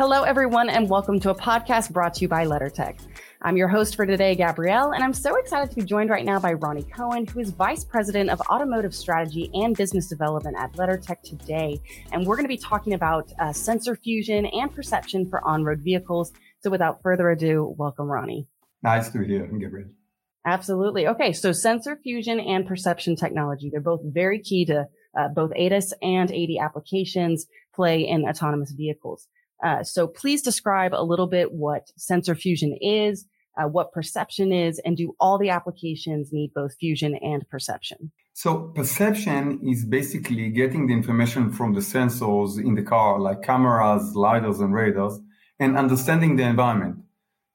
Hello, everyone, and welcome to a podcast brought to you by LeddarTech. I'm your host for today, Gabrielle, and I'm so excited to be joined right now by Ronnie Cohen, who is Vice President of Automotive Strategy and Business Development at LeddarTech today. And we're going to be talking about uh, sensor fusion and perception for on road vehicles. So without further ado, welcome, Ronnie. Nice to be here, Gabrielle. Absolutely. Okay, so sensor fusion and perception technology, they're both very key to uh, both ADAS and AD applications play in autonomous vehicles. Uh, so please describe a little bit what sensor fusion is, uh, what perception is, and do all the applications need both fusion and perception? So perception is basically getting the information from the sensors in the car, like cameras, lidars, and radars, and understanding the environment.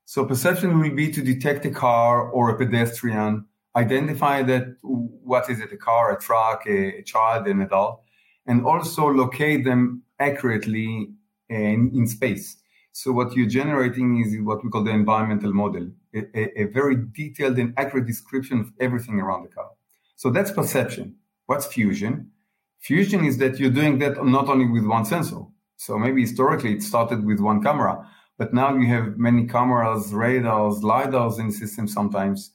So perception will be to detect a car or a pedestrian, identify that what is it, a car, a truck, a, a child, an adult, and also locate them accurately in, in space. So what you're generating is what we call the environmental model, a, a, very detailed and accurate description of everything around the car. So that's perception. What's fusion? Fusion is that you're doing that not only with one sensor. So maybe historically it started with one camera, but now you have many cameras, radars, lidars in the system sometimes.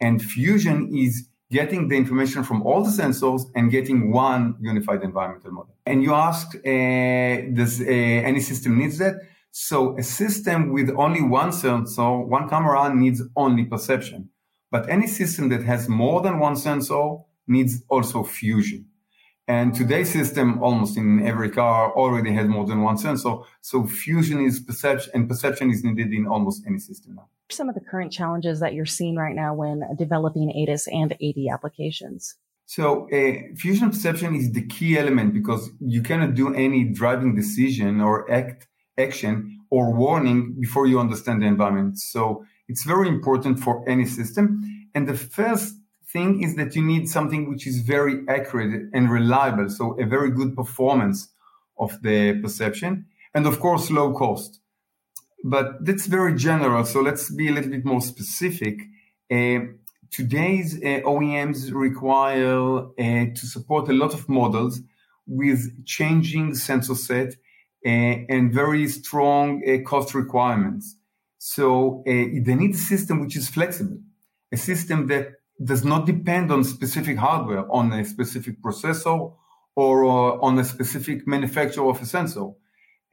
And fusion is getting the information from all the sensors and getting one unified environmental model. And you ask, uh, does uh, any system needs that? So a system with only one sensor, one camera needs only perception. But any system that has more than one sensor needs also fusion. And today's system, almost in every car, already has more than one sensor. So fusion is perception, and perception is needed in almost any system now. Some of the current challenges that you're seeing right now when developing ADAS and AD applications. So uh, fusion perception is the key element because you cannot do any driving decision or act action or warning before you understand the environment. So it's very important for any system. And the first thing is that you need something which is very accurate and reliable. So a very good performance of the perception and of course low cost. But that's very general. So let's be a little bit more specific. Uh, today's uh, OEMs require uh, to support a lot of models with changing sensor set uh, and very strong uh, cost requirements. So uh, they need a system which is flexible, a system that does not depend on specific hardware, on a specific processor, or uh, on a specific manufacturer of a sensor.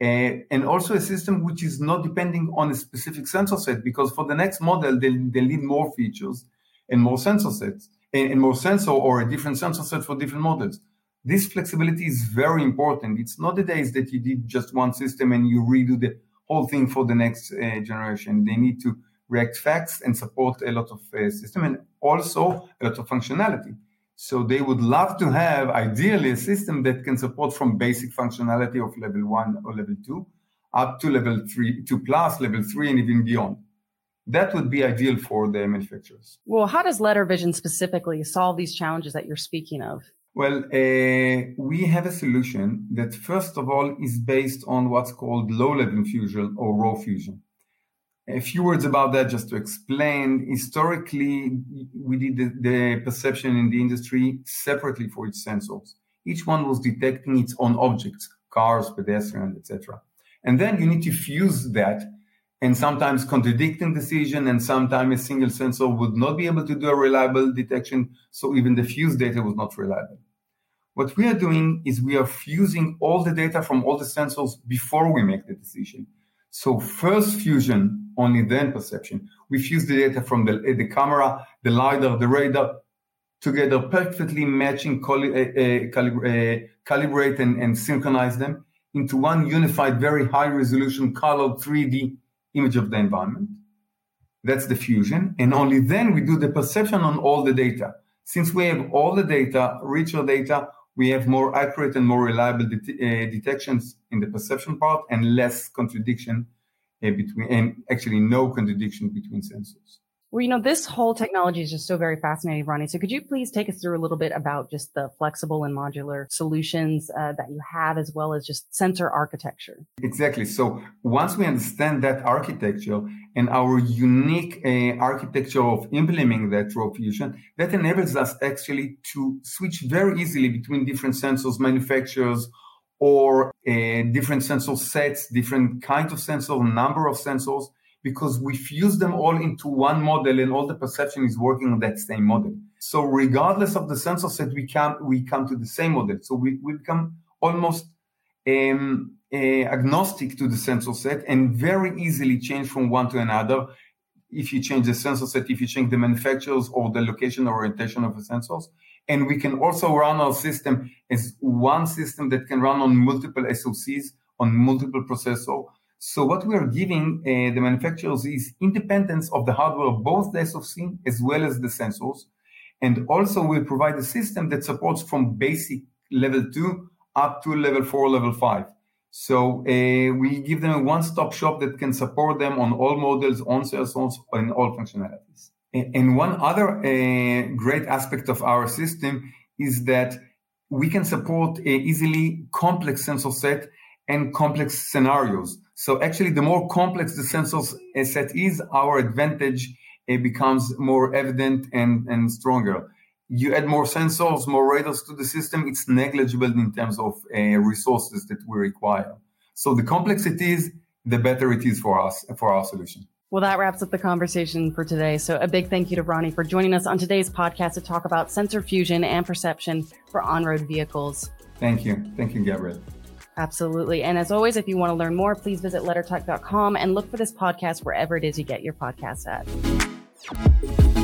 Uh, and also a system which is not depending on a specific sensor set, because for the next model, they, they need more features and more sensor sets, and, and more sensor or a different sensor set for different models. This flexibility is very important. It's not the days that you did just one system and you redo the whole thing for the next uh, generation. They need to react Facts and support a lot of uh, system and also a lot of functionality. So they would love to have ideally a system that can support from basic functionality of level one or level two up to level three, two plus, level three, and even beyond. That would be ideal for the manufacturers. Well, how does LeddarVision specifically solve these challenges that you're speaking of? Well, uh, we have a solution that, first of all, is based on what's called low level fusion or raw fusion. A few words about that just to explain. Historically, we did the, the perception in the industry separately for each sensors. Each one was detecting its own objects, cars, pedestrians, etc. And then you need to fuse that and sometimes contradicting decision and sometimes a single sensor would not be able to do a reliable detection. So even the fused data was not reliable. What we are doing is we are fusing all the data from all the sensors before we make the decision. So first fusion, only then perception. We fuse the data from the, the camera, the LiDAR, the radar, together perfectly matching, cali- uh, calib- uh, calibrate and, and synchronize them into one unified, very high resolution colored 3D image of the environment. That's the fusion. And only then we do the perception on all the data. Since we have all the data, richer data, we have more accurate and more reliable det- uh, detections in the perception part and less contradiction between, and actually no contradiction between sensors. Well, you know, this whole technology is just so very fascinating, Ronnie. So could you please take us through a little bit about just the flexible and modular solutions uh, that you have, as well as just sensor architecture? Exactly. So once we understand that architecture and our unique uh, architecture of implementing that raw fusion, that enables us actually to switch very easily between different sensors, manufacturers, or uh, different sensor sets, different kinds of sensors, number of sensors, because we fuse them all into one model and all the perception is working on that same model. So regardless of the sensor set, we come, we come to the same model. So we, we become almost um, uh, agnostic to the sensor set and very easily change from one to another if you change the sensor set, if you change the manufacturers or the location or orientation of the sensors. And we can also run our system as one system that can run on multiple SoCs, on multiple processors. So what we are giving uh, the manufacturers is independence of the hardware, both the SoC as well as the sensors. And also we provide a system that supports from basic level two up to level four, level five. So uh, we give them a one-stop shop that can support them on all models, on phones, and all functionalities. And one other uh, great aspect of our system is that we can support a easily complex sensor set and complex scenarios. So actually, the more complex the sensor set is, our advantage uh, becomes more evident and, and stronger. You add more sensors, more radars to the system, it's negligible in terms of uh, resources that we require. So the complexities, the better it is for us, for our solution. Well, that wraps up the conversation for today. So a big thank you to Ronnie for joining us on today's podcast to talk about sensor fusion and perception for on-road vehicles. Thank you. Thank you, Gabriel. Absolutely. And as always, if you want to learn more, please visit leddartech.com and look for this podcast wherever it is you get your podcasts at.